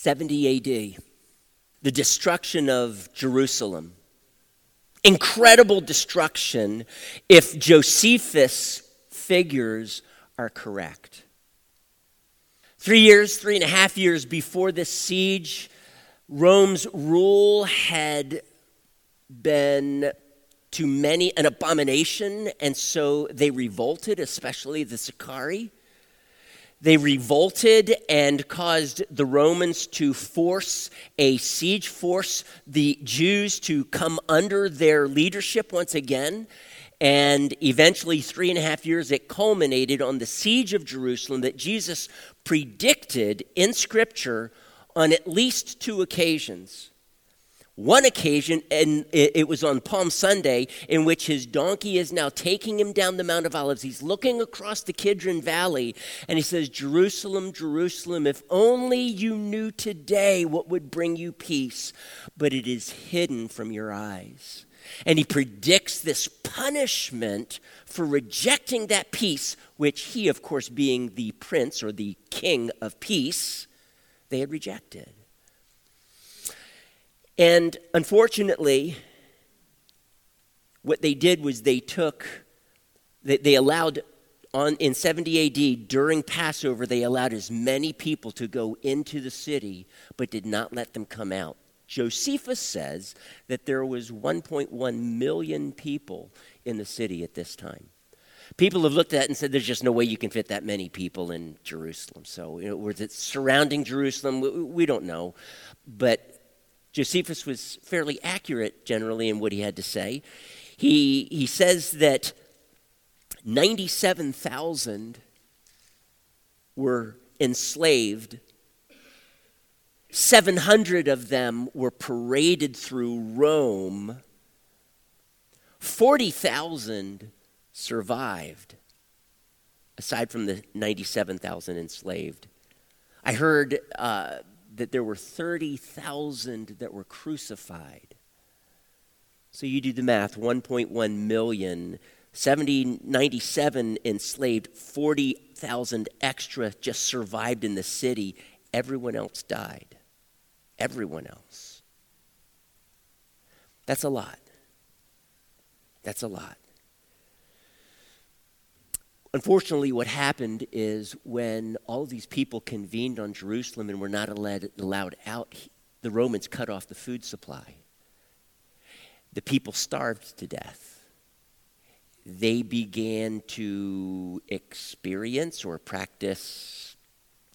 70 AD, the destruction of Jerusalem. Incredible destruction if Josephus' figures are correct. Three years, three and a half years before this siege, Rome's rule had been to many an abomination, and so they revolted, especially the Sicarii. They revolted and caused the Romans to force a siege, force the Jews to come under their leadership once again. And eventually, three and a half years, it culminated on the siege of Jerusalem that Jesus predicted in Scripture on at least two occasions. One occasion, and it was on Palm Sunday, in which his donkey is now taking him down the Mount of Olives. He's looking across the Kidron Valley, and he says, Jerusalem, Jerusalem, if only you knew today what would bring you peace, but it is hidden from your eyes. And he predicts this punishment for rejecting that peace, which he, of course, being the prince or the king of peace, they had rejected. And unfortunately, what they did was they took, they, they allowed on, in 70 AD, during Passover, they allowed as many people to go into the city, but did not let them come out. Josephus says that there was 1.1 million people in the city at this time. People have looked at it and said there's just no way you can fit that many people in Jerusalem. So, you know, was it surrounding Jerusalem? We, we don't know. But Josephus was fairly accurate generally in what he had to say. He, he says that 97,000 were enslaved 700 of them were paraded through Rome. 40,000 survived, aside from the 97,000 enslaved. I heard uh, that there were 30,000 that were crucified. So you do the math 1.1 million, 70, 97 enslaved, 40,000 extra just survived in the city. Everyone else died everyone else. That's a lot. That's a lot. Unfortunately, what happened is when all of these people convened on Jerusalem and were not allowed, allowed out, the Romans cut off the food supply. The people starved to death. They began to experience or practice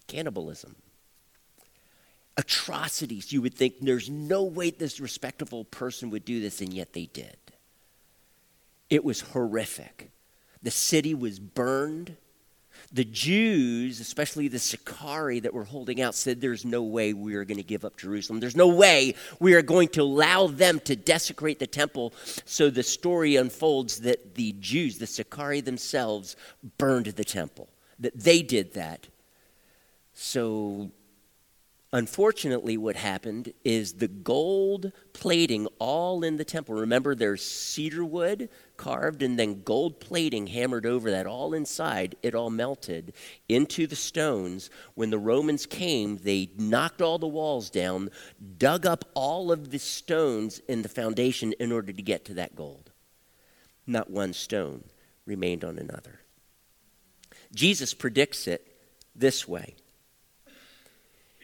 cannibalism atrocities. You would think there's no way this respectable person would do this, and yet they did. It was horrific. The city was burned. The Jews, especially the Sicarii that were holding out, said there's no way we are going to give up Jerusalem. There's no way we are going to allow them to desecrate the temple. So the story unfolds that the Jews, the Sicarii themselves, burned the temple, that they did that. So Unfortunately, what happened is the gold plating all in the temple. Remember, there's cedar wood carved and then gold plating hammered over that, all inside. It all melted into the stones. When the Romans came, they knocked all the walls down, dug up all of the stones in the foundation in order to get to that gold. Not one stone remained on another. Jesus predicts it this way.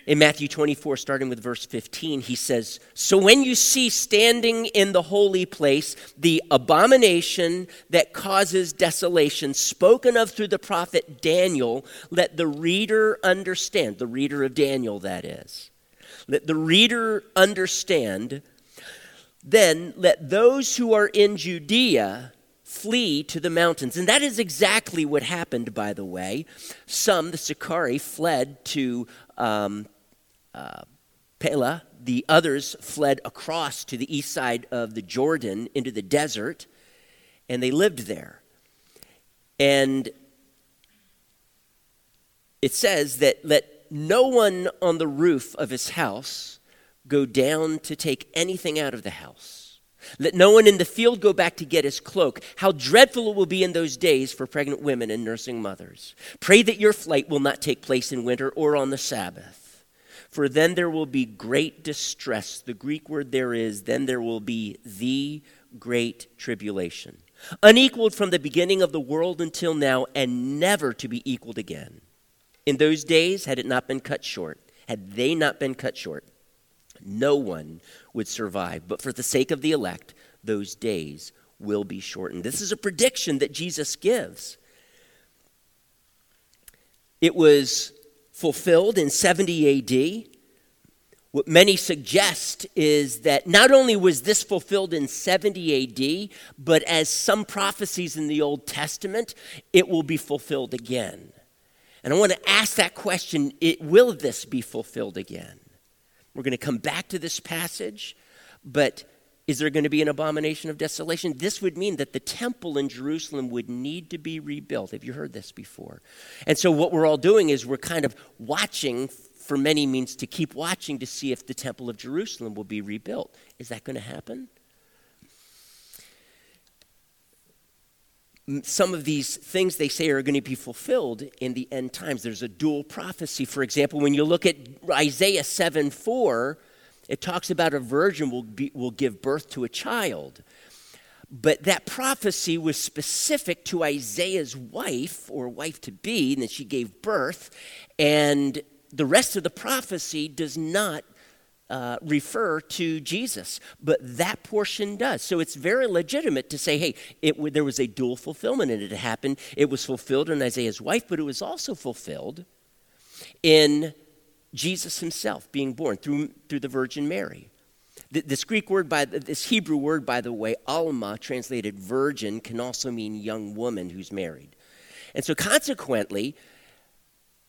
In Matthew 24, starting with verse 15, he says, So when you see standing in the holy place the abomination that causes desolation, spoken of through the prophet Daniel, let the reader understand, the reader of Daniel, that is. Let the reader understand, then let those who are in Judea flee to the mountains. And that is exactly what happened, by the way. Some, the Sicarii, fled to um, Pella. The others fled across to the east side of the Jordan into the desert, and they lived there. And it says that let no one on the roof of his house go down to take anything out of the house. Let no one in the field go back to get his cloak. How dreadful it will be in those days for pregnant women and nursing mothers. Pray that your flight will not take place in winter or on the Sabbath For then there will be great distress. The Greek word there is, then there will be the great tribulation, unequaled from the beginning of the world until now, and never to be equaled again. In those days, had it not been cut short, had they not been cut short, no one would survive. But for the sake of the elect, those days will be shortened. This is a prediction that Jesus gives. It was fulfilled in 70 AD. What many suggest is that not only was this fulfilled in 70 AD, but as some prophecies in the Old Testament, it will be fulfilled again. And I want to ask that question it, will this be fulfilled again? We're going to come back to this passage, but is there going to be an abomination of desolation? This would mean that the temple in Jerusalem would need to be rebuilt. Have you heard this before? And so, what we're all doing is we're kind of watching, for many means to keep watching to see if the temple of Jerusalem will be rebuilt. Is that going to happen? Some of these things they say are going to be fulfilled in the end times. There's a dual prophecy. For example, when you look at Isaiah 7 4, it talks about a virgin will, be, will give birth to a child. But that prophecy was specific to Isaiah's wife or wife to be, and that she gave birth. And the rest of the prophecy does not uh, refer to Jesus, but that portion does. So it's very legitimate to say, hey, it, there was a dual fulfillment and it happened. It was fulfilled in Isaiah's wife, but it was also fulfilled in Jesus himself being born through, through the Virgin Mary. This Greek word, by this Hebrew word, by the way, alma, translated virgin, can also mean young woman who's married. And so, consequently,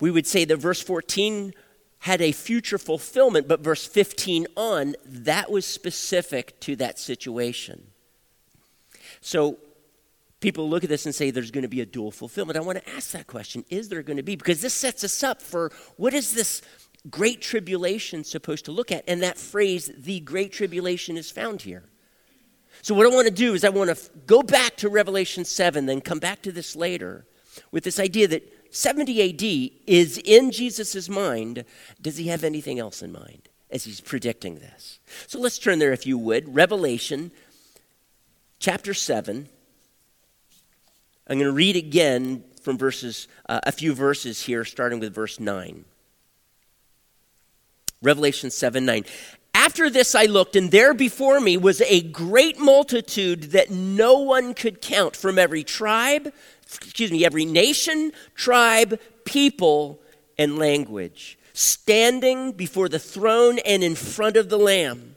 we would say that verse 14 had a future fulfillment, but verse 15 on, that was specific to that situation. So, people look at this and say there's going to be a dual fulfillment. I want to ask that question is there going to be? Because this sets us up for what is this great tribulation supposed to look at? And that phrase, the great tribulation, is found here. So, what I want to do is I want to go back to Revelation 7, then come back to this later with this idea that 70 AD is in Jesus' mind. Does he have anything else in mind as he's predicting this? So, let's turn there if you would. Revelation chapter 7. I'm going to read again from verses, uh, a few verses here, starting with verse 9. Revelation 7 9. After this I looked, and there before me was a great multitude that no one could count from every tribe, excuse me, every nation, tribe, people, and language, standing before the throne and in front of the Lamb.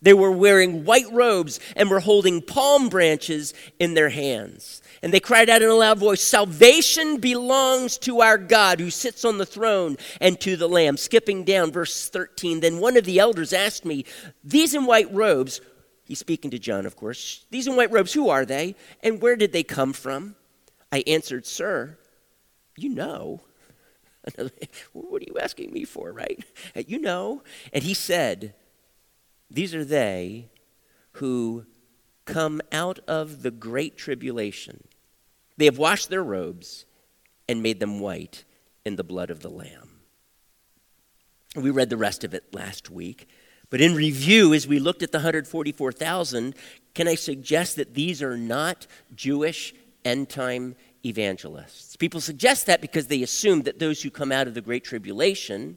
They were wearing white robes and were holding palm branches in their hands. And they cried out in a loud voice Salvation belongs to our God who sits on the throne and to the Lamb. Skipping down, verse 13. Then one of the elders asked me, These in white robes, he's speaking to John, of course, these in white robes, who are they? And where did they come from? I answered, Sir, you know. what are you asking me for, right? You know. And he said, These are they who come out of the great tribulation they have washed their robes and made them white in the blood of the Lamb. We read the rest of it last week. But in review, as we looked at the 144,000, can I suggest that these are not Jewish end time evangelists? People suggest that because they assume that those who come out of the Great Tribulation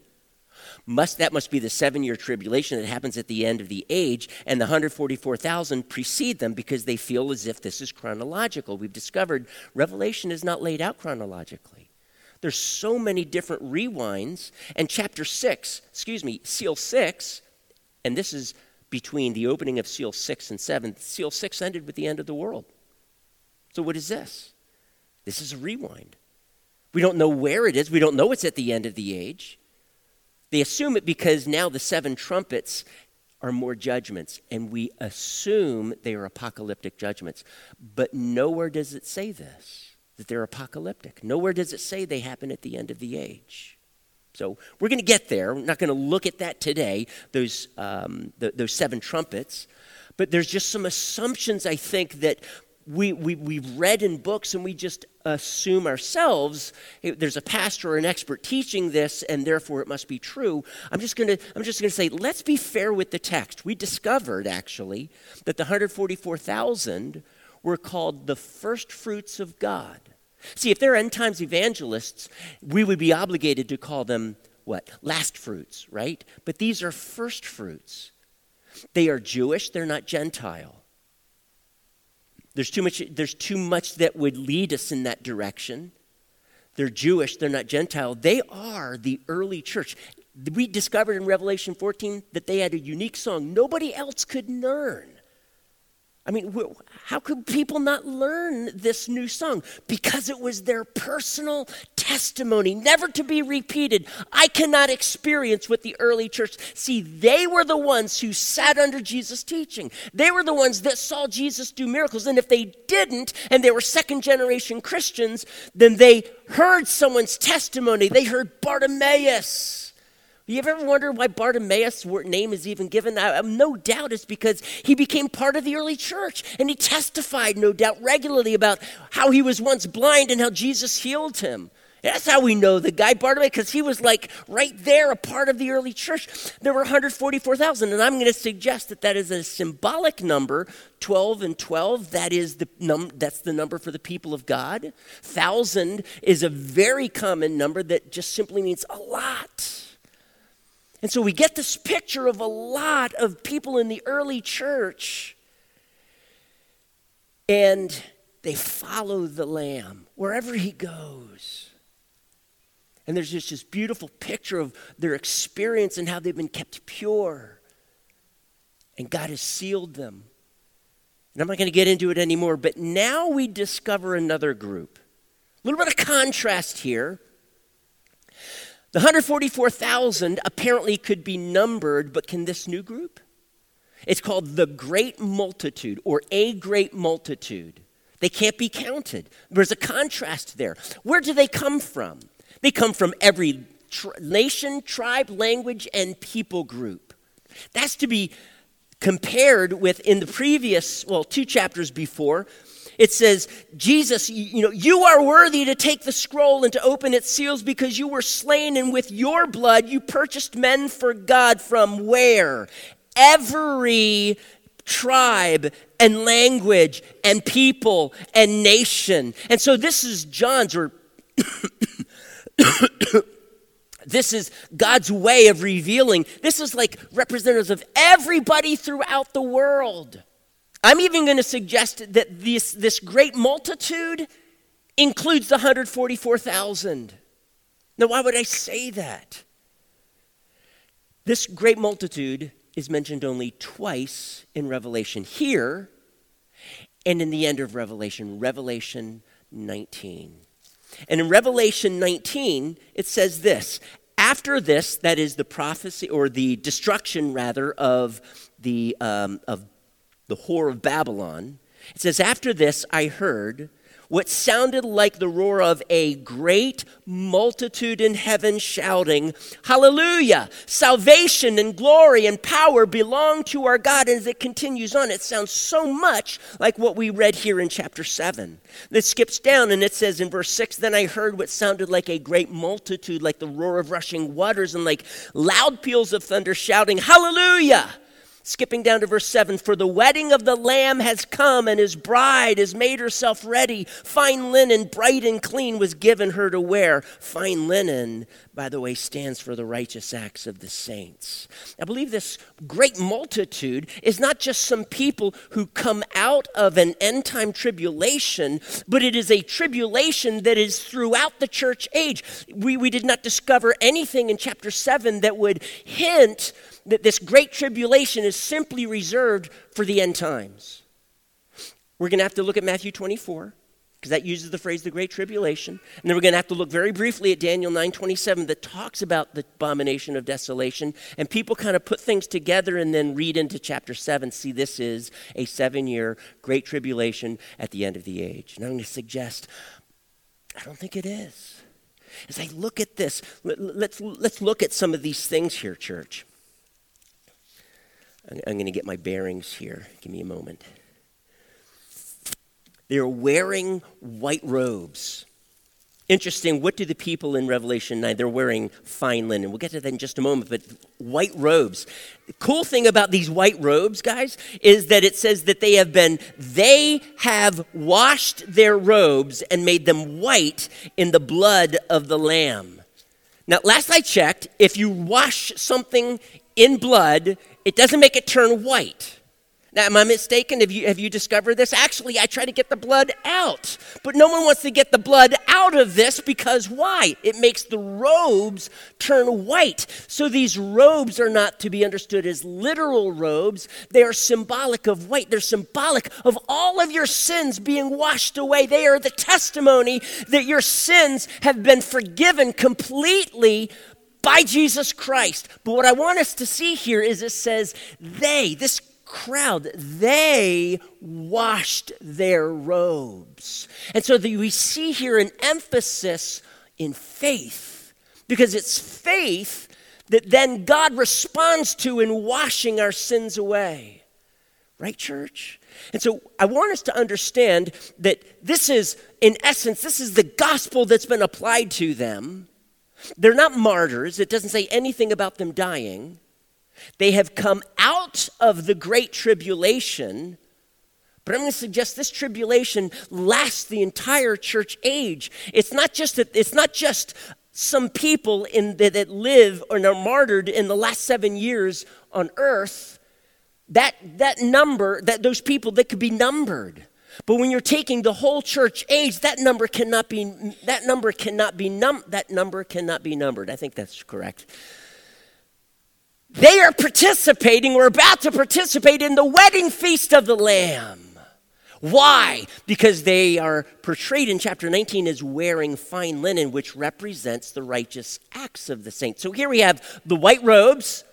must, that must be the seven year tribulation that happens at the end of the age, and the 144,000 precede them because they feel as if this is chronological. We've discovered Revelation is not laid out chronologically. There's so many different rewinds, and chapter 6, excuse me, seal 6, and this is between the opening of seal 6 and 7. Seal 6 ended with the end of the world. So, what is this? This is a rewind. We don't know where it is. We don't know it's at the end of the age. They assume it because now the seven trumpets are more judgments, and we assume they are apocalyptic judgments. But nowhere does it say this, that they're apocalyptic. Nowhere does it say they happen at the end of the age. So we're going to get there. We're not going to look at that today, those, um, the, those seven trumpets. But there's just some assumptions, I think, that we, we, we've read in books and we just assume ourselves there's a pastor or an expert teaching this and therefore it must be true. I'm just going to I'm just going to say let's be fair with the text. We discovered actually that the 144,000 were called the first fruits of God. See, if they're end times evangelists, we would be obligated to call them what? Last fruits, right? But these are first fruits. They are Jewish, they're not Gentile. There's too much, there's too much that would lead us in that direction. They're Jewish, they're not Gentile. They are the early church. We discovered in Revelation 14 that they had a unique song nobody else could learn. I mean, how could people not learn this new song? Because it was their personal testimony, never to be repeated. I cannot experience what the early church. See, they were the ones who sat under Jesus' teaching. They were the ones that saw Jesus do miracles. And if they didn't, and they were second generation Christians, then they heard someone's testimony. They heard Bartimaeus you ever wonder why Bartimaeus' name is even given? I have um, no doubt it's because he became part of the early church and he testified, no doubt, regularly about how he was once blind and how Jesus healed him. That's how we know the guy Bartimaeus, because he was like right there, a part of the early church. There were 144,000, and I'm going to suggest that that is a symbolic number. 12 and 12, that is the num- that's the number for the people of God. Thousand is a very common number that just simply means a lot. And so we get this picture of a lot of people in the early church, and they follow the Lamb wherever he goes. And there's just this beautiful picture of their experience and how they've been kept pure. And God has sealed them. And I'm not going to get into it anymore, but now we discover another group. A little bit of contrast here. The 144,000 apparently could be numbered, but can this new group? It's called the great multitude or a great multitude. They can't be counted. There's a contrast there. Where do they come from? They come from every nation, tribe, language, and people group. That's to be compared with in the previous, well, two chapters before, it says, Jesus, you know, you are worthy to take the scroll and to open its seals because you were slain, and with your blood you purchased men for God from where? Every tribe and language and people and nation. And so this is John's or this is God's way of revealing. This is like representatives of everybody throughout the world. I'm even going to suggest that this, this great multitude includes the 144,000. Now, why would I say that? This great multitude is mentioned only twice in Revelation here and in the end of Revelation, Revelation 19. And in Revelation 19, it says this After this, that is the prophecy or the destruction, rather, of, the, um, of the whore of Babylon. It says, After this I heard what sounded like the roar of a great multitude in heaven shouting, Hallelujah! Salvation and glory and power belong to our God. And as it continues on, it sounds so much like what we read here in chapter 7. It skips down and it says in verse 6 Then I heard what sounded like a great multitude, like the roar of rushing waters, and like loud peals of thunder shouting, Hallelujah! Skipping down to verse 7 For the wedding of the Lamb has come, and his bride has made herself ready. Fine linen, bright and clean, was given her to wear. Fine linen, by the way, stands for the righteous acts of the saints. I believe this great multitude is not just some people who come out of an end time tribulation, but it is a tribulation that is throughout the church age. We, we did not discover anything in chapter 7 that would hint that this great tribulation is simply reserved for the end times. We're going to have to look at Matthew 24 because that uses the phrase the great tribulation. And then we're going to have to look very briefly at daniel 9.27 that talks about the abomination of desolation. And people kind of put things together and then read into chapter 7 see this is a seven year great tribulation at the end of the age. And i'm going to suggest i don't think it is. As i look at this let's, let's look at some of these things here church I'm going to get my bearings here. Give me a moment. They are wearing white robes. Interesting, what do the people in Revelation 9? They're wearing fine linen. We'll get to that in just a moment, but white robes. Cool thing about these white robes, guys, is that it says that they have been, they have washed their robes and made them white in the blood of the Lamb. Now, last I checked, if you wash something in blood, it doesn't make it turn white. Now, am I mistaken? Have you, have you discovered this? Actually, I try to get the blood out. But no one wants to get the blood out of this because why? It makes the robes turn white. So these robes are not to be understood as literal robes, they are symbolic of white. They're symbolic of all of your sins being washed away. They are the testimony that your sins have been forgiven completely by Jesus Christ. But what I want us to see here is it says they, this crowd, they washed their robes. And so the, we see here an emphasis in faith, because it's faith that then God responds to in washing our sins away. Right, church? And so I want us to understand that this is, in essence, this is the gospel that's been applied to them. They're not martyrs, it doesn't say anything about them dying. They have come out of the great tribulation, but I'm going to suggest this tribulation lasts the entire church age. It's not just that, it's not just some people in the, that live or are martyred in the last seven years on earth. That, that number, that those people that could be numbered. But when you're taking the whole church age, that number cannot be that number cannot be num that number cannot be numbered. I think that's correct. They are participating, we're about to participate in the wedding feast of the Lamb. Why? Because they are portrayed in chapter 19 as wearing fine linen, which represents the righteous acts of the saints. So here we have the white robes,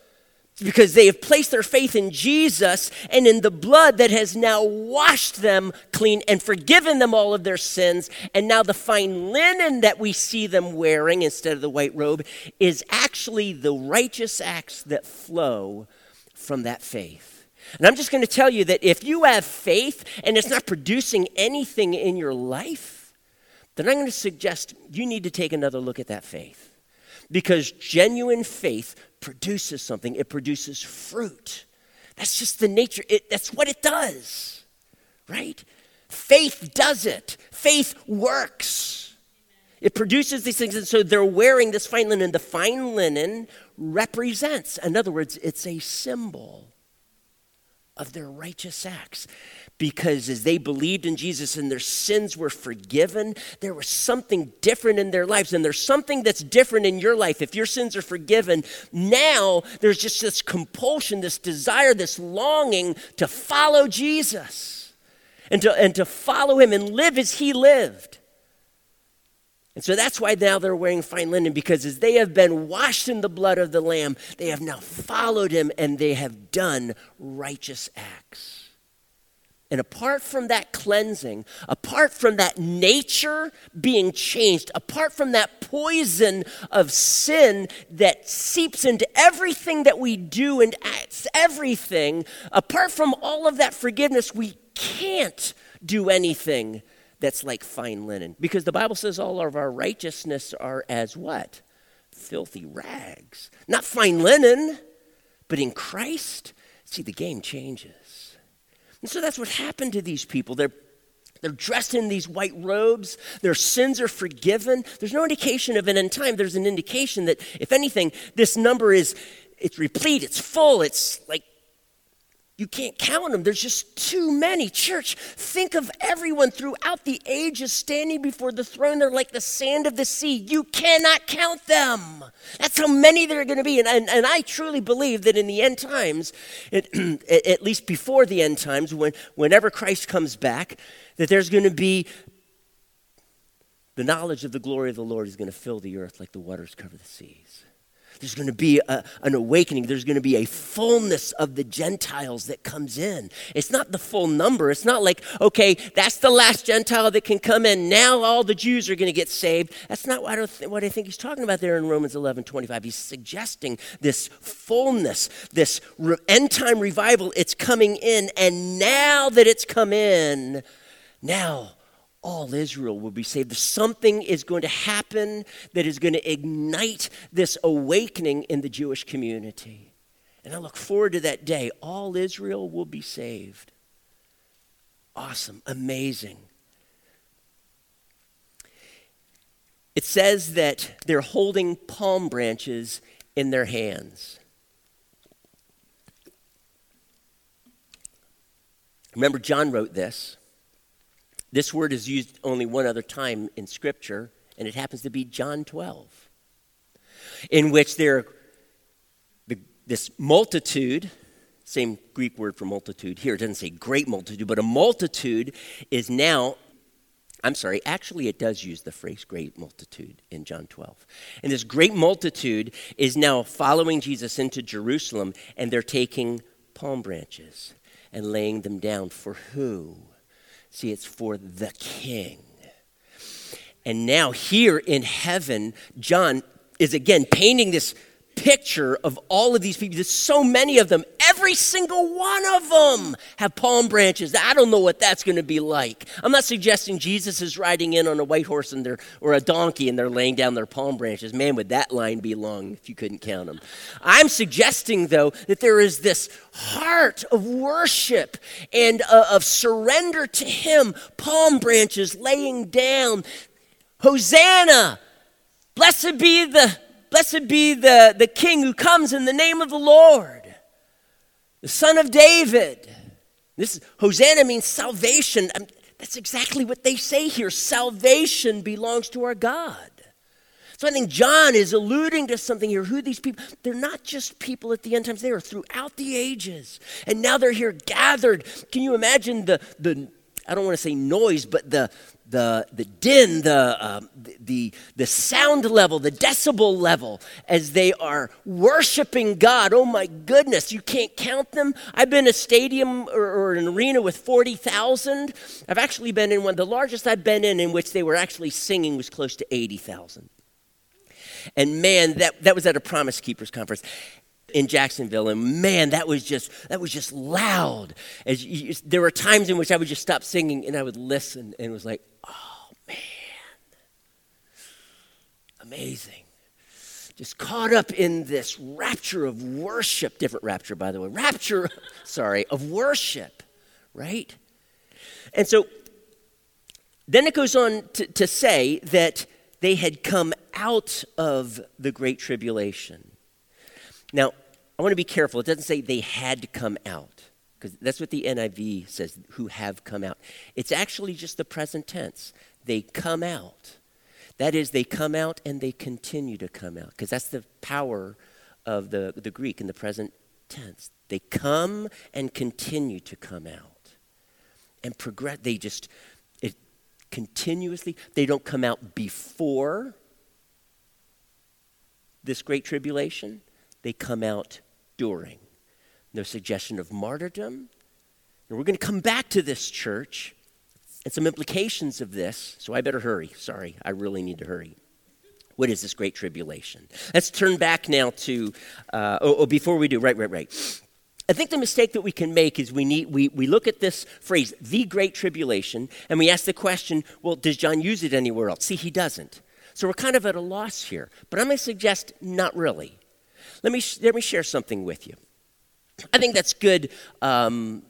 because they have placed their faith in Jesus and in the blood that has now washed them clean and forgiven them all of their sins. And now the fine linen that we see them wearing instead of the white robe is actually the righteous acts that flow from that faith. And I'm just going to tell you that if you have faith and it's not producing anything in your life, then I'm going to suggest you need to take another look at that faith. Because genuine faith produces something, it produces fruit. That's just the nature, it, that's what it does, right? Faith does it, faith works. It produces these things, and so they're wearing this fine linen. The fine linen represents, in other words, it's a symbol of their righteous acts because as they believed in Jesus and their sins were forgiven, there was something different in their lives. And there's something that's different in your life. If your sins are forgiven, now there's just this compulsion, this desire, this longing to follow Jesus and to, and to follow him and live as he lived. And so that's why now they're wearing fine linen, because as they have been washed in the blood of the Lamb, they have now followed him and they have done righteous acts. And apart from that cleansing, apart from that nature being changed, apart from that poison of sin that seeps into everything that we do and acts, everything, apart from all of that forgiveness, we can't do anything that's like fine linen. Because the Bible says all of our righteousness are as what? Filthy rags. Not fine linen, but in Christ, see, the game changes. And so that's what happened to these people. They're they're dressed in these white robes. Their sins are forgiven. There's no indication of an end time. There's an indication that, if anything, this number is it's replete, it's full, it's like you can't count them. There's just too many. Church, think of everyone throughout the ages standing before the throne. They're like the sand of the sea. You cannot count them. That's how many there are going to be. And, and, and I truly believe that in the end times, at least before the end times, when, whenever Christ comes back, that there's going to be the knowledge of the glory of the Lord is going to fill the earth like the waters cover the seas. There's going to be a, an awakening. There's going to be a fullness of the Gentiles that comes in. It's not the full number. It's not like, okay, that's the last Gentile that can come in. Now all the Jews are going to get saved. That's not what I, th- what I think he's talking about there in Romans 11 25. He's suggesting this fullness, this re- end time revival. It's coming in. And now that it's come in, Now, all Israel will be saved. Something is going to happen that is going to ignite this awakening in the Jewish community. And I look forward to that day. All Israel will be saved. Awesome, amazing. It says that they're holding palm branches in their hands. Remember, John wrote this. This word is used only one other time in Scripture, and it happens to be John 12, in which there, this multitude, same Greek word for multitude here, it doesn't say great multitude, but a multitude is now, I'm sorry, actually it does use the phrase great multitude in John 12. And this great multitude is now following Jesus into Jerusalem, and they're taking palm branches and laying them down for who? See, it's for the king. And now, here in heaven, John is again painting this picture of all of these people. There's so many of them. Every single one of them have palm branches. I don't know what that's going to be like. I'm not suggesting Jesus is riding in on a white horse and they're, or a donkey and they're laying down their palm branches. Man, would that line be long if you couldn't count them. I'm suggesting, though, that there is this heart of worship and uh, of surrender to Him, palm branches laying down. Hosanna! Blessed be the Blessed be the, the King who comes in the name of the Lord, the Son of David. This Hosanna means salvation. I that's exactly what they say here. Salvation belongs to our God. So I think John is alluding to something here. Who these people? They're not just people at the end times, they are throughout the ages. And now they're here gathered. Can you imagine the, the I don't want to say noise, but the, the, the din, the, um, the, the sound level, the decibel level as they are worshiping God. Oh my goodness, you can't count them. I've been in a stadium or, or an arena with 40,000. I've actually been in one, the largest I've been in, in which they were actually singing was close to 80,000. And man, that, that was at a Promise Keepers conference in Jacksonville, and man, that was just that was just loud. As you, there were times in which I would just stop singing and I would listen, and was like, oh man, amazing. Just caught up in this rapture of worship, different rapture, by the way, rapture, sorry, of worship, right? And so then it goes on to, to say that they had come out of the Great Tribulation. Now, I want to be careful. It doesn't say they had to come out, because that's what the NIV says, who have come out. It's actually just the present tense. They come out. That is, they come out and they continue to come out, because that's the power of the, the Greek in the present tense. They come and continue to come out. And progress, they just, it continuously, they don't come out before this great tribulation, they come out during. No suggestion of martyrdom. And we're going to come back to this church and some implications of this, so I better hurry. Sorry, I really need to hurry. What is this great tribulation? Let's turn back now to, uh, oh, oh, before we do, right, right, right. I think the mistake that we can make is we, need, we, we look at this phrase, the great tribulation, and we ask the question, well, does John use it anywhere else? See, he doesn't. So we're kind of at a loss here. But I'm going to suggest not really. Let me, let me share something with you. I think that's good um,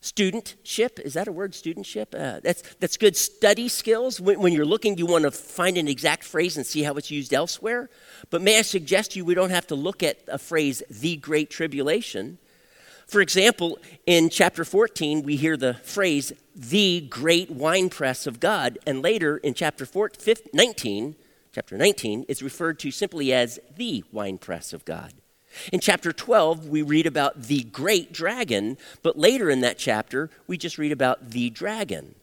studentship. Is that a word, studentship? Uh, that's, that's good study skills. When, when you're looking, you want to find an exact phrase and see how it's used elsewhere. But may I suggest to you, we don't have to look at a phrase, the great tribulation. For example, in chapter 14, we hear the phrase, the great winepress of God. And later in chapter 14, 19, chapter 19, it's referred to simply as the winepress of God. In chapter 12, we read about the great dragon, but later in that chapter, we just read about the dragon.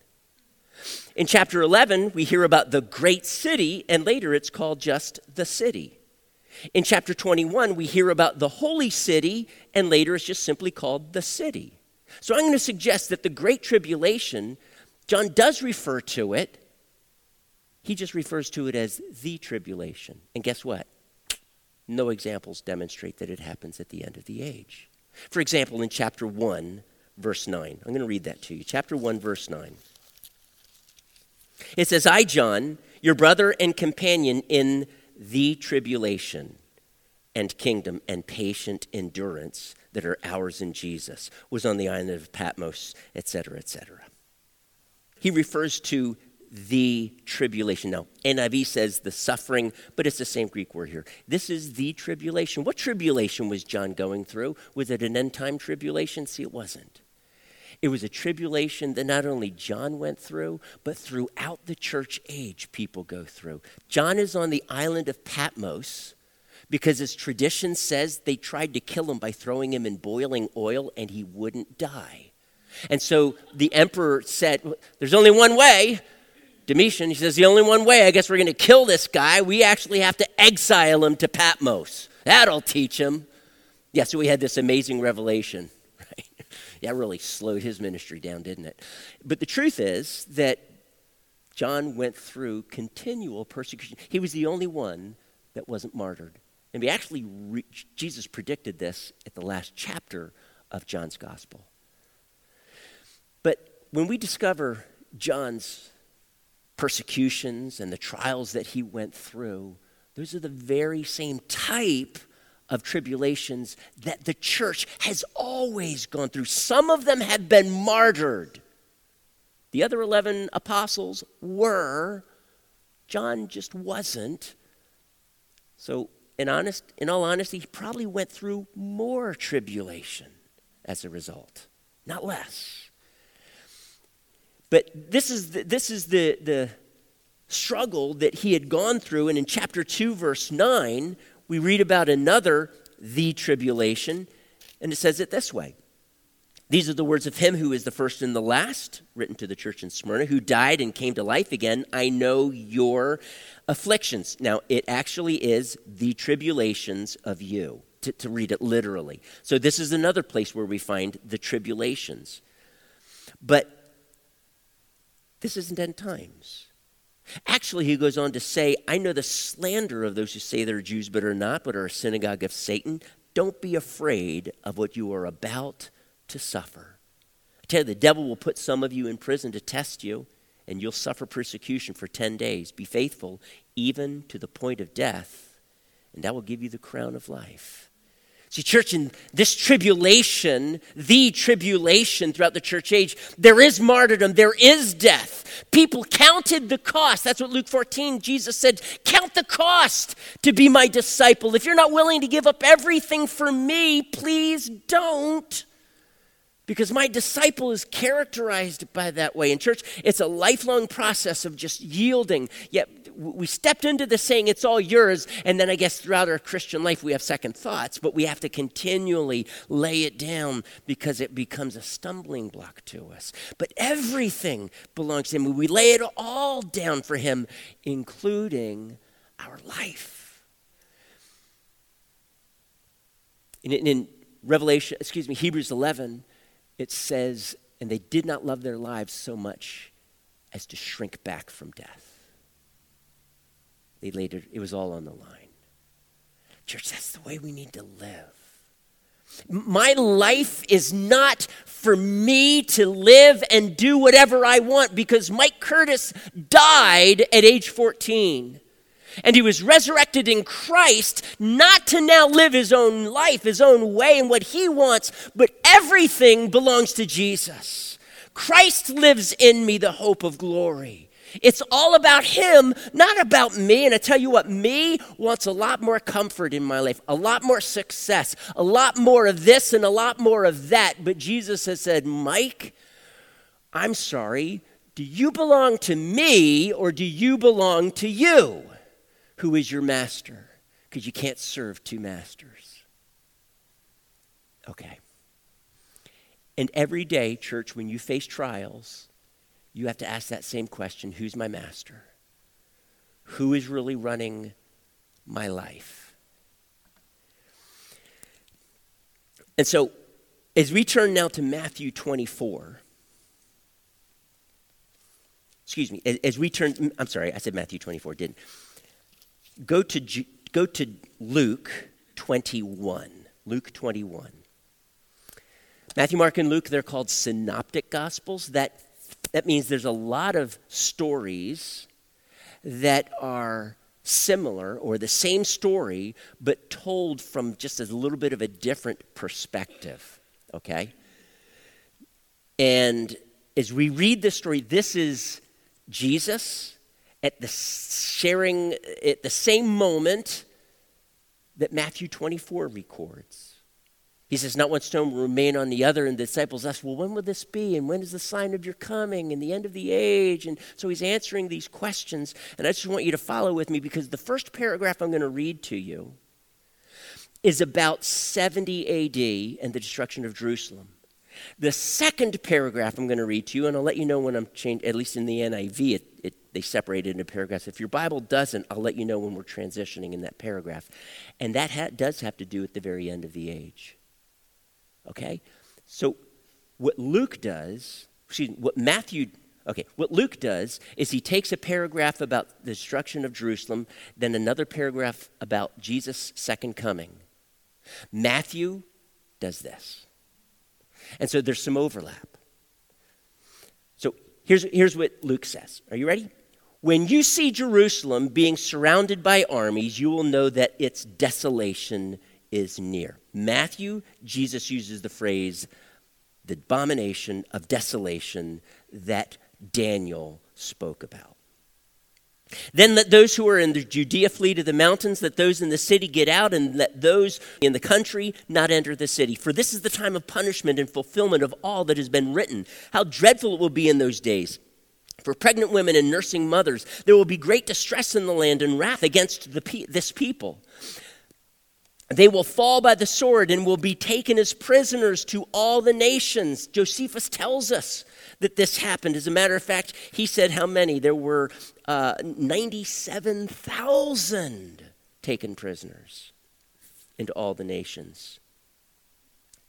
In chapter 11, we hear about the great city, and later it's called just the city. In chapter 21, we hear about the holy city, and later it's just simply called the city. So I'm going to suggest that the Great Tribulation, John does refer to it, he just refers to it as the tribulation. And guess what? No examples demonstrate that it happens at the end of the age. For example, in chapter 1, verse 9, I'm going to read that to you. Chapter 1, verse 9. It says, I, John, your brother and companion in the tribulation and kingdom and patient endurance that are ours in Jesus, was on the island of Patmos, etc., etc. He refers to the tribulation. Now, NIV says the suffering, but it's the same Greek word here. This is the tribulation. What tribulation was John going through? Was it an end time tribulation? See, it wasn't. It was a tribulation that not only John went through, but throughout the church age, people go through. John is on the island of Patmos because, as tradition says, they tried to kill him by throwing him in boiling oil and he wouldn't die. And so the emperor said, There's only one way. Domitian, he says, The only one way, I guess we're going to kill this guy. We actually have to exile him to Patmos. That'll teach him. Yeah, so we had this amazing revelation. Right? That really slowed his ministry down, didn't it? But the truth is that John went through continual persecution. He was the only one that wasn't martyred. And we actually, re- Jesus predicted this at the last chapter of John's gospel. But when we discover John's persecutions and the trials that he went through, those are the very same type of tribulations that the church has always gone through. Some of them have been martyred. The other 11 apostles were, John just wasn't. So, in, honest, in all honesty, he probably went through more tribulation as a result, not less. But this is the, this is the, the struggle that he had gone through. And in chapter 2, verse 9, we read about another, the tribulation. And it says it this way These are the words of him who is the first and the last, written to the church in Smyrna, who died and came to life again. I know your afflictions. Now, it actually is the tribulations of you, to, to read it literally. So, this is another place where we find the tribulations. But this isn't end times. Actually, he goes on to say, I know the slander of those who say they're Jews but are not, but are a synagogue of Satan. Don't be afraid of what you are about to suffer. I tell you, the devil will put some of you in prison to test you, and you'll suffer persecution for 10 days. Be faithful, even to the point of death, and that will give you the crown of life. See, church, in this tribulation, the tribulation throughout the church age, there is martyrdom, there is death. People counted the cost. That's what Luke 14, Jesus said, Count the cost to be my disciple. If you're not willing to give up everything for me, please don't. Because my disciple is characterized by that way. In church, it's a lifelong process of just yielding. Yet we stepped into this saying it's all yours, and then I guess throughout our Christian life we have second thoughts, but we have to continually lay it down because it becomes a stumbling block to us. But everything belongs to Him. We lay it all down for Him, including our life. In, in Revelation, excuse me, Hebrews 11, it says, and they did not love their lives so much as to shrink back from death. They it, it was all on the line. Church, that's the way we need to live. My life is not for me to live and do whatever I want because Mike Curtis died at age 14. And he was resurrected in Christ not to now live his own life, his own way, and what he wants, but everything belongs to Jesus. Christ lives in me, the hope of glory. It's all about him, not about me. And I tell you what, me wants a lot more comfort in my life, a lot more success, a lot more of this and a lot more of that. But Jesus has said, Mike, I'm sorry. Do you belong to me or do you belong to you? Who is your master? Because you can't serve two masters. Okay. And every day, church, when you face trials, you have to ask that same question Who's my master? Who is really running my life? And so, as we turn now to Matthew 24, excuse me, as we turn, I'm sorry, I said Matthew 24, didn't. Go to, go to Luke 21. Luke 21. Matthew, Mark, and Luke, they're called synoptic gospels. That That means there's a lot of stories that are similar or the same story, but told from just a little bit of a different perspective. Okay? And as we read this story, this is Jesus at the sharing at the same moment that Matthew 24 records. He says, Not one stone will remain on the other. And the disciples ask, Well, when will this be? And when is the sign of your coming and the end of the age? And so he's answering these questions. And I just want you to follow with me because the first paragraph I'm going to read to you is about 70 AD and the destruction of Jerusalem. The second paragraph I'm going to read to you, and I'll let you know when I'm changed, at least in the NIV, it, it, they separate it into paragraphs. If your Bible doesn't, I'll let you know when we're transitioning in that paragraph. And that ha- does have to do with the very end of the age. Okay? So what Luke does, excuse me, what Matthew Okay, what Luke does is he takes a paragraph about the destruction of Jerusalem, then another paragraph about Jesus' second coming. Matthew does this. And so there's some overlap. So here's, here's what Luke says. Are you ready? When you see Jerusalem being surrounded by armies, you will know that its desolation is near. Matthew, Jesus uses the phrase, the abomination of desolation that Daniel spoke about. Then let those who are in the Judea flee to the mountains, let those in the city get out, and let those in the country not enter the city. For this is the time of punishment and fulfillment of all that has been written. How dreadful it will be in those days. For pregnant women and nursing mothers, there will be great distress in the land and wrath against the, this people. They will fall by the sword and will be taken as prisoners to all the nations. Josephus tells us that this happened. As a matter of fact, he said how many? There were uh, 97,000 taken prisoners into all the nations.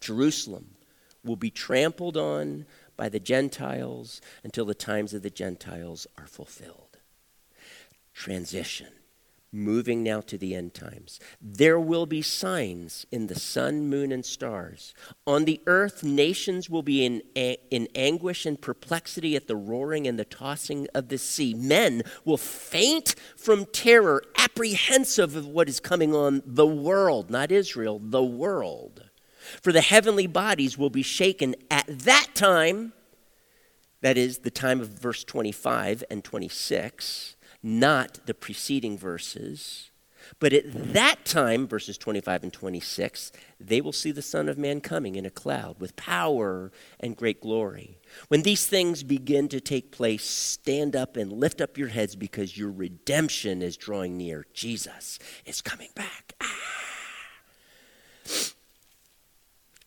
Jerusalem will be trampled on by the Gentiles until the times of the Gentiles are fulfilled. Transition moving now to the end times. There will be signs in the sun, moon, and stars. On the earth, nations will be in, in anguish and perplexity at the roaring and the tossing of the sea. Men will faint from terror, apprehensive of what is coming on the world, not Israel, the world. For the heavenly bodies will be shaken at that time. That is the time of verse 25 and 26 not the preceding verses. But at that time, verses 25 and 26, they will see the Son of Man coming in a cloud with power and great glory. When these things begin to take place, stand up and lift up your heads because your redemption is drawing near. Jesus is coming back. Ah.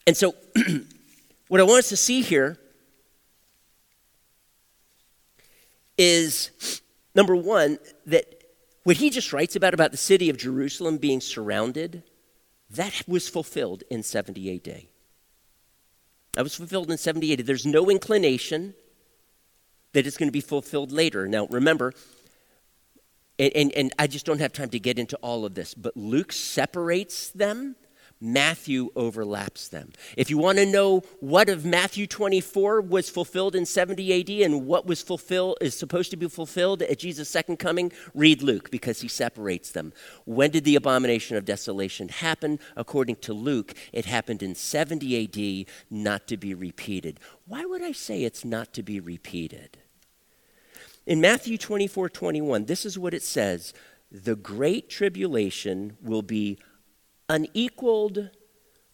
And so, what I want us to see here is Number one, that what he just writes about, about the city of Jerusalem being surrounded, that was fulfilled in 78 AD. That was fulfilled in 78 AD. There's no inclination that it's going to be fulfilled later. Now, remember, and, and, and I just don't have time to get into all of this, but Luke separates them Matthew overlaps them. If you want to know what of Matthew 24 was fulfilled in 70 AD and what was fulfilled is supposed to be fulfilled at Jesus' second coming, read Luke because he separates them. When did the abomination of desolation happen? According to Luke, it happened in 70 AD, not to be repeated. Why would I say it's not to be repeated? In Matthew 24 21, this is what it says The great tribulation will be unequaled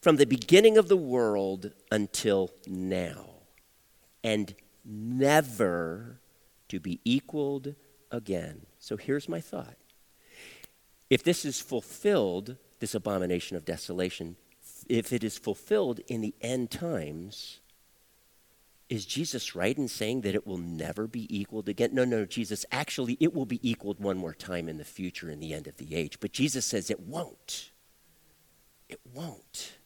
from the beginning of the world until now, and never to be equaled again. So here's my thought. If this is fulfilled, this abomination of desolation, if it is fulfilled in the end times, is Jesus right in saying that it will never be equaled again? No, no, Jesus, actually, it will be equaled one more time in the future in the end of the age. But Jesus says it won't. It won't.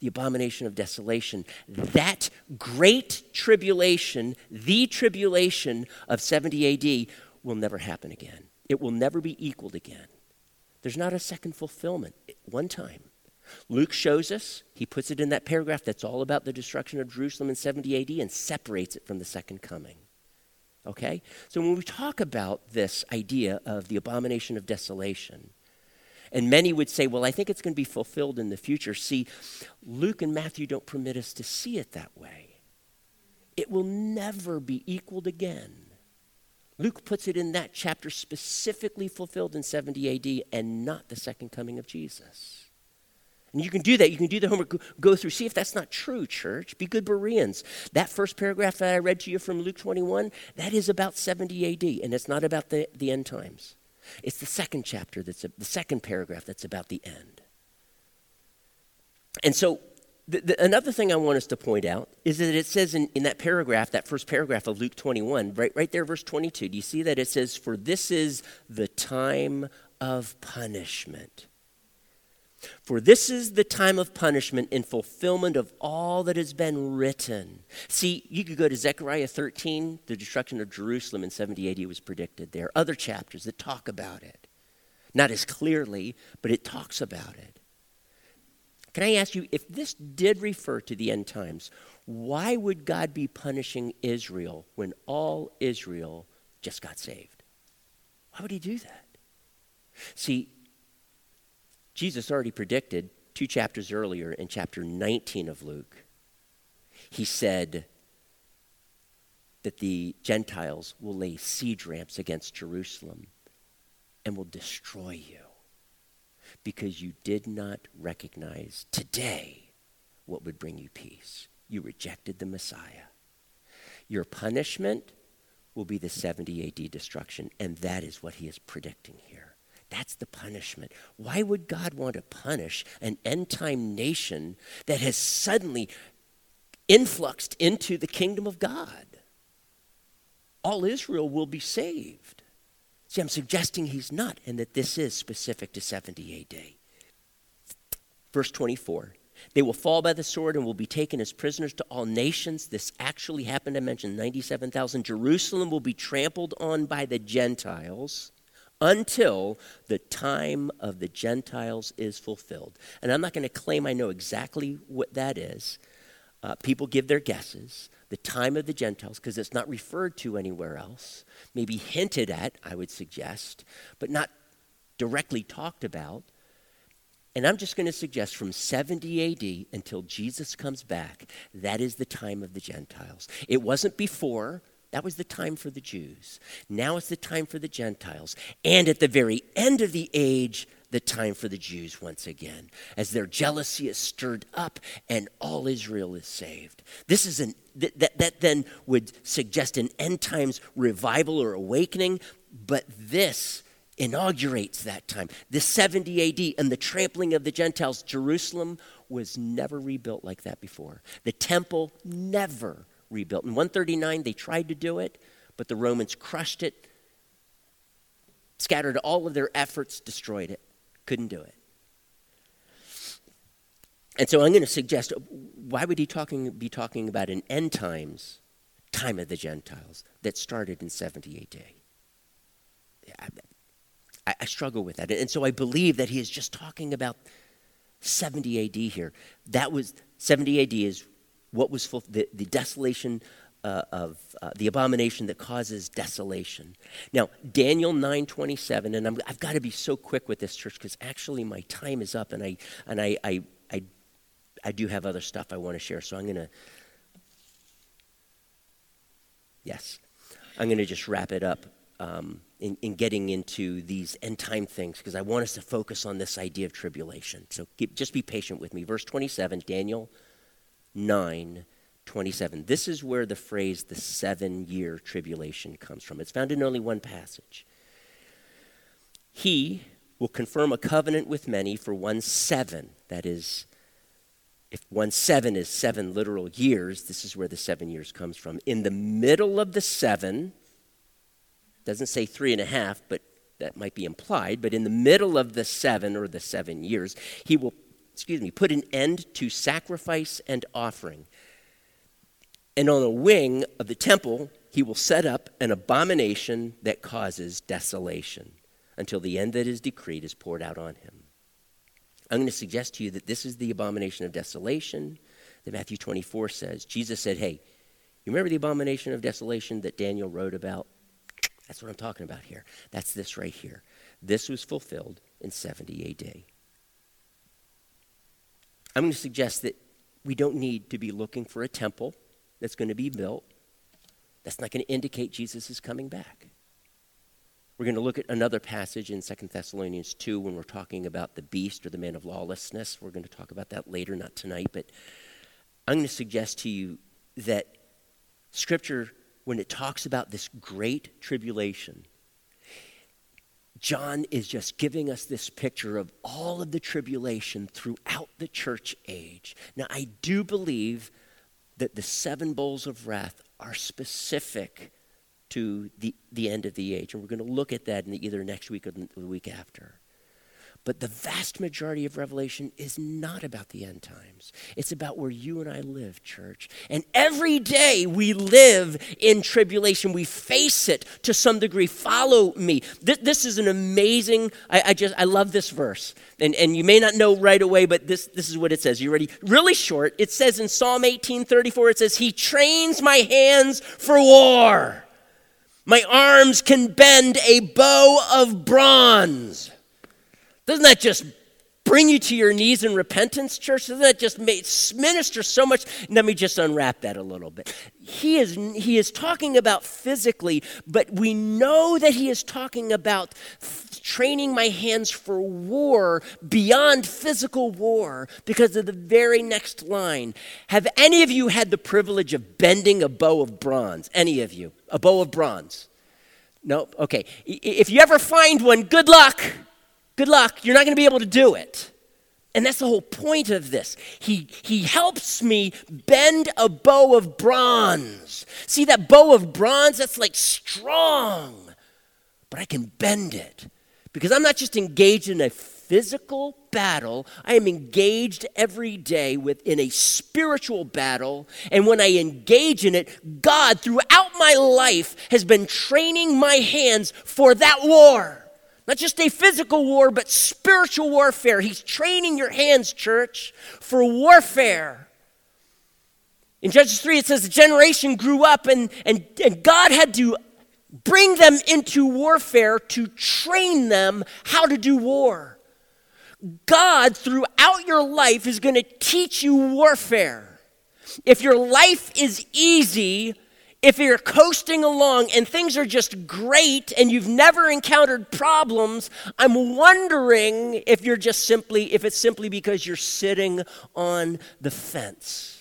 The abomination of desolation, that great tribulation, the tribulation of 70 AD, will never happen again. It will never be equaled again. There's not a second fulfillment. One time. Luke shows us, he puts it in that paragraph that's all about the destruction of Jerusalem in 70 AD and separates it from the second coming. Okay? So when we talk about this idea of the abomination of desolation, and many would say, well, I think it's going to be fulfilled in the future. See, Luke and Matthew don't permit us to see it that way. It will never be equaled again. Luke puts it in that chapter specifically fulfilled in 70 AD and not the second coming of Jesus. And you can do that. You can do the homework, go through, see if that's not true, church. Be good Bereans. That first paragraph that I read to you from Luke 21, that is about 70 AD, and it's not about the, the end times. It's the second chapter, that's a, the second paragraph that's about the end. And so, the, the, another thing I want us to point out is that it says in, in that paragraph, that first paragraph of Luke 21, right, right there, verse 22, do you see that it says, For this is the time of punishment. For this is the time of punishment in fulfillment of all that has been written. See, you could go to Zechariah 13, the destruction of Jerusalem in 70 AD was predicted. There are other chapters that talk about it. Not as clearly, but it talks about it. Can I ask you, if this did refer to the end times, why would God be punishing Israel when all Israel just got saved? Why would he do that? See, Jesus already predicted two chapters earlier in chapter 19 of Luke. He said that the Gentiles will lay siege ramps against Jerusalem and will destroy you because you did not recognize today what would bring you peace. You rejected the Messiah. Your punishment will be the 70 AD destruction, and that is what he is predicting here. That's the punishment. Why would God want to punish an end time nation that has suddenly influxed into the kingdom of God? All Israel will be saved. See, I'm suggesting he's not, and that this is specific to 70 AD. Verse 24 They will fall by the sword and will be taken as prisoners to all nations. This actually happened. I mentioned 97,000. Jerusalem will be trampled on by the Gentiles until the time of the Gentiles is fulfilled. And I'm not going to claim I know exactly what that is. Uh, people give their guesses. The time of the Gentiles, because it's not referred to anywhere else, maybe hinted at, I would suggest, but not directly talked about. And I'm just going to suggest from 70 AD until Jesus comes back, that is the time of the Gentiles. It wasn't before, that was the time for the Jews. Now it's the time for the Gentiles. And at the very end of the age, the time for the Jews once again, as their jealousy is stirred up and all Israel is saved. This is an that, that, that then would suggest an end times revival or awakening, but this inaugurates that time. The 70 AD and the trampling of the Gentiles, Jerusalem was never rebuilt like that before. The temple never rebuilt. In 139, they tried to do it, but the Romans crushed it, scattered all of their efforts, destroyed it. Couldn't do it. And so I'm going to suggest why would he talking, be talking about an end times time of the Gentiles that started in 70 AD? I, I struggle with that. And so I believe that he is just talking about 70 AD here. That was 70 AD is what was the, the desolation uh, of uh, the abomination that causes desolation. Now, Daniel 9:27, and i have got to be so quick with this church because actually my time is up, and I and I, I I I do have other stuff I want to share, so I'm going to. Yes, I'm going to just wrap it up um, in, in, getting into these end time things because I want us to focus on this idea of tribulation. So keep, just be patient with me. Verse 27, Daniel 9 27. This is where the phrase the seven year tribulation comes from. It's found in only one passage. He will confirm a covenant with many for one seven. That is, if one seven is seven literal years, this is where the seven years comes from. In the middle of the seven, doesn't say three and a half, but that might be implied, but in the middle of the seven or the seven years, he will excuse me, put an end to sacrifice and offering. And on the wing of the temple, he will set up an abomination that causes desolation until the end that is decreed is poured out on him. I'm going to suggest to you that this is the abomination of desolation that Matthew 24 says. Jesus said, Hey, you remember the abomination of desolation that Daniel wrote about? That's what I'm talking about here. That's this right here. This was fulfilled in 70 AD. I'm going to suggest that we don't need to be looking for a temple that's going to be built. That's not going to indicate Jesus is coming back. We're going to look at another passage in 2 Thessalonians 2 when we're talking about the beast or the man of lawlessness. We're going to talk about that later, not tonight. But I'm going to suggest to you that Scripture, when it talks about this great tribulation, John is just giving us this picture of all of the tribulation throughout the church age. Now, I do believe that the seven bowls of wrath are specific to the, the end of the age. And we're going to look at that in the, either next week or the week after. But the vast majority of Revelation is not about the end times. It's about where you and I live, church. And every day we live in tribulation. We face it to some degree. Follow me. This, this is an amazing, I, I, just, I love this verse. And, and you may not know right away, but this, this is what it says. You ready? Really short. It says in Psalm 18:34, it says, He trains my hands for war. My arms can bend a bow of bronze. Doesn't that just bring you to your knees in repentance, church? Doesn't that just make, minister so much? Let me just unwrap that a little bit. He is, he is talking about physically, but we know that he is talking about training my hands for war beyond physical war because of the very next line. Have any of you had the privilege of bending a bow of bronze? Any of you? A bow of bronze? No? Okay. If you ever find one, good luck. Good luck. You're not going to be able to do it. And that's the whole point of this. He, he helps me bend a bow of bronze. See that bow of bronze? That's like strong, but I can bend it because I'm not just engaged in a physical battle, I am engaged every day within a spiritual battle. And when I engage in it, God, throughout my life, has been training my hands for that war. Not just a physical war, but spiritual warfare. He's training your hands, church, for warfare. In Judges 3, it says the generation grew up and, and, and God had to bring them into warfare to train them how to do war. God, throughout your life, is going to teach you warfare. If your life is easy, if you're coasting along and things are just great and you've never encountered problems, I'm wondering if you're just simply, if it's simply because you're sitting on the fence.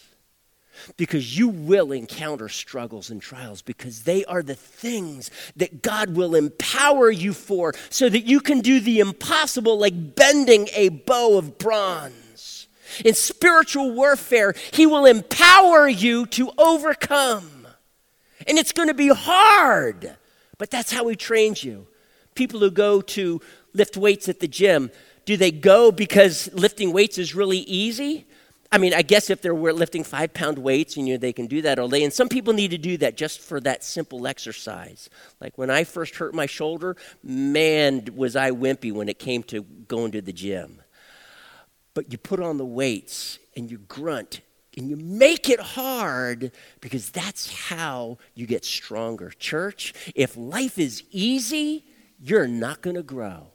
Because you will encounter struggles and trials because they are the things that God will empower you for so that you can do the impossible, like bending a bow of bronze. In spiritual warfare, He will empower you to overcome. And it's going to be hard, but that's how he trains you. People who go to lift weights at the gym, do they go because lifting weights is really easy? I mean, I guess if they're lifting five pound weights, you know, they can do that all day. And some people need to do that just for that simple exercise. Like when I first hurt my shoulder, man, was I wimpy when it came to going to the gym. But you put on the weights and you grunt and you make it hard because that's how you get stronger. Church, if life is easy, you're not going to grow.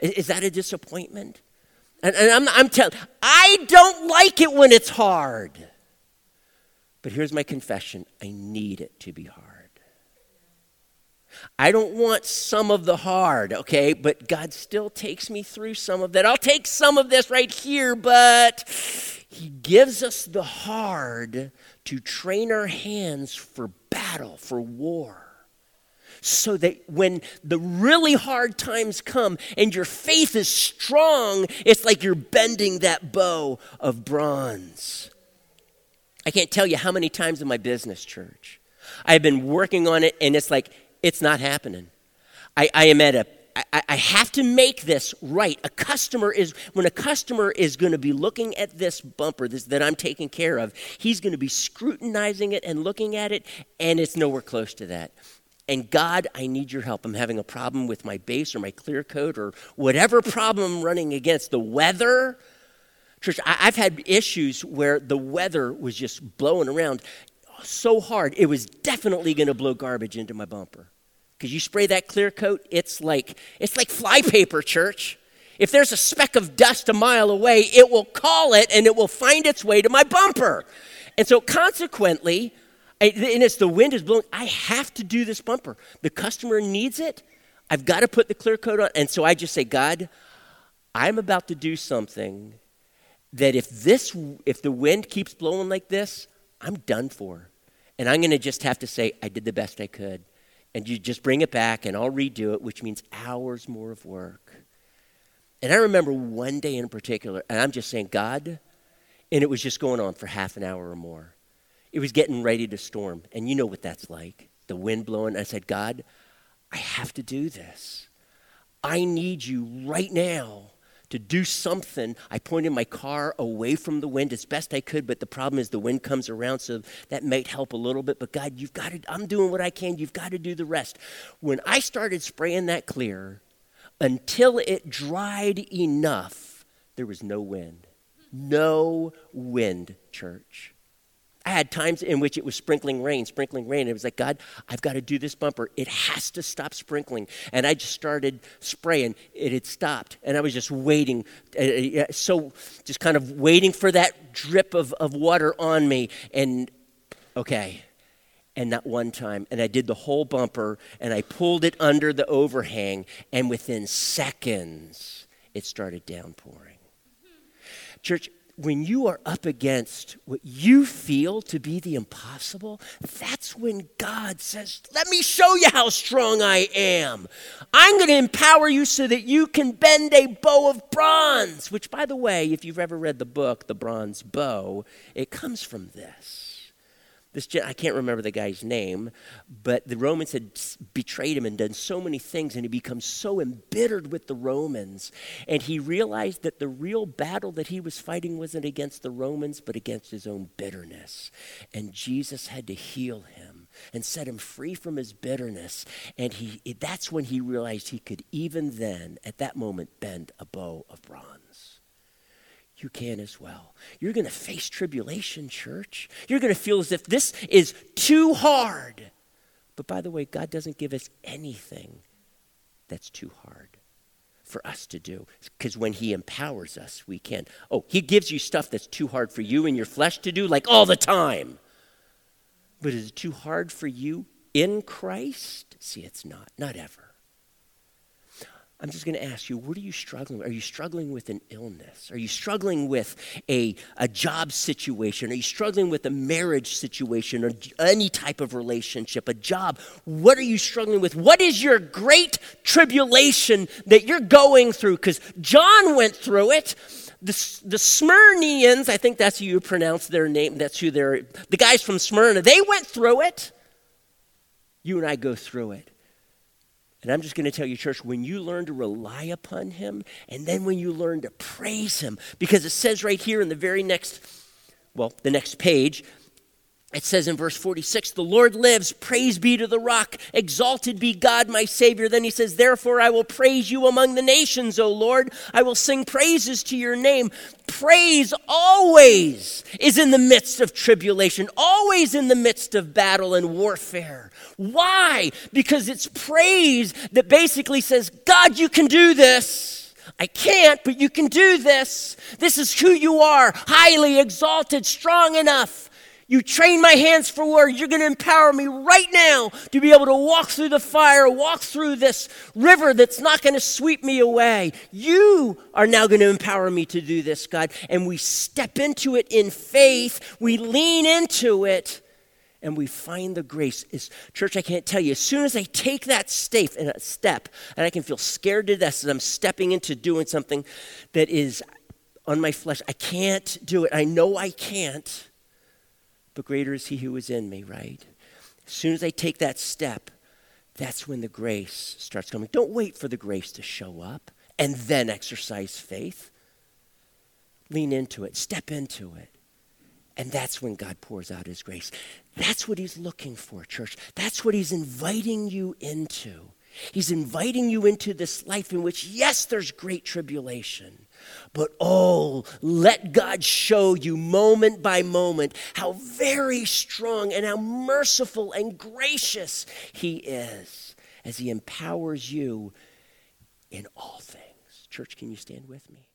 Is that a disappointment? And, and I'm, I'm telling, I don't like it when it's hard. But here's my confession I need it to be hard. I don't want some of the hard, okay? But God still takes me through some of that. I'll take some of this right here, but he gives us the hard to train our hands for battle, for war. So that when the really hard times come and your faith is strong, it's like you're bending that bow of bronze. I can't tell you how many times in my business, church, I've been working on it and it's like, it's not happening. I, I am at a I, I have to make this right. A customer is, when a customer is going to be looking at this bumper this, that I'm taking care of, he's going to be scrutinizing it and looking at it, and it's nowhere close to that. And God, I need your help. I'm having a problem with my base or my clear coat or whatever problem I'm running against. The weather. Church, I, have had issues where the weather was just blowing around so hard, it was definitely going to blow garbage into my bumper. Because you spray that clear coat, it's like, it's like flypaper, church. If there's a speck of dust a mile away, it will call it and it will find its way to my bumper. And so, consequently, and it's the wind is blowing, I have to do this bumper. The customer needs it. I've got to put the clear coat on. And so I just say, God, I'm about to do something that if this if the wind keeps blowing like this, I'm done for. And I'm going to just have to say, I did the best I could. And you just bring it back and I'll redo it, which means hours more of work. And I remember one day in particular, and I'm just saying, God, and it was just going on for half an hour or more. It was getting ready to storm. And you know what that's like the wind blowing. I said, God, I have to do this. I need you right now to do something. I pointed my car away from the wind as best I could, but the problem is the wind comes around, so that might help a little bit. But God, you've got to, I'm doing what I can. You've got to do the rest. When I started spraying that clear, until it dried enough, there was no wind. No wind, church. I had times in which it was sprinkling rain, sprinkling rain. It was like, God, I've got to do this bumper. It has to stop sprinkling. And I just started spraying. It had stopped. And I was just waiting. Uh, uh, so just kind of waiting for that drip of, of water on me. And okay. And not one time. And I did the whole bumper and I pulled it under the overhang. And within seconds, it started downpouring. Church, when you are up against what you feel to be the impossible, that's when God says, Let me show you how strong I am. I'm going to empower you so that you can bend a bow of bronze, which, by the way, if you've ever read the book, The Bronze Bow, it comes from this. This, I can't remember the guy's name, but the Romans had betrayed him and done so many things, and he becomes so embittered with the Romans. And he realized that the real battle that he was fighting wasn't against the Romans, but against his own bitterness. And Jesus had to heal him and set him free from his bitterness. And he, that's when he realized he could even then, at that moment, bend a bow of bronze you can as well. You're going to face tribulation, church. You're going to feel as if this is too hard. But by the way, God doesn't give us anything that's too hard for us to do. Because when He empowers us, we can. Oh, He gives you stuff that's too hard for you and your flesh to do, like all the time. But is it too hard for you in Christ? See, it's not. Not ever. I'm just going to ask you, what are you struggling with? Are you struggling with an illness? Are you struggling with a, a job situation? Are you struggling with a marriage situation or any type of relationship, a job? What are you struggling with? What is your great tribulation that you're going through? Because John went through it. The, the Smyrnians, I think that's how you pronounce their name, that's who they're, the guys from Smyrna, they went through it. You and I go through it. And I'm just going to tell you, church, when you learn to rely upon Him, and then when you learn to praise Him, because it says right here in the very next, well, the next page, it says in verse 46, the Lord lives, praise be to the rock, exalted be God my Savior. Then he says, Therefore I will praise you among the nations, O Lord. I will sing praises to your name. Praise always is in the midst of tribulation, always in the midst of battle and warfare. Why? Because it's praise that basically says, God, you can do this. I can't, but you can do this. This is who you are, highly exalted, strong enough you train my hands for war. You're going to empower me right now to be able to walk through the fire, walk through this river that's not going to sweep me away. You are now going to empower me to do this, God. And we step into it in faith, we lean into it, and we find the grace. Church, I can't tell you. As soon as I take that step and a step, and I can feel scared to death as I'm stepping into doing something that is on my flesh, I can't do it. I know I can't but greater is he who is in me, right? As soon as I take that step, that's when the grace starts coming. Don't wait for the grace to show up and then exercise faith. Lean into it, step into it. And that's when God pours out his grace. That's what he's looking for, church. That's what he's inviting you into. He's inviting you into this life in which, yes, there's great tribulation, but oh, let God show you moment by moment how very strong and how merciful and gracious He is as He empowers you in all things. Church, can you stand with me?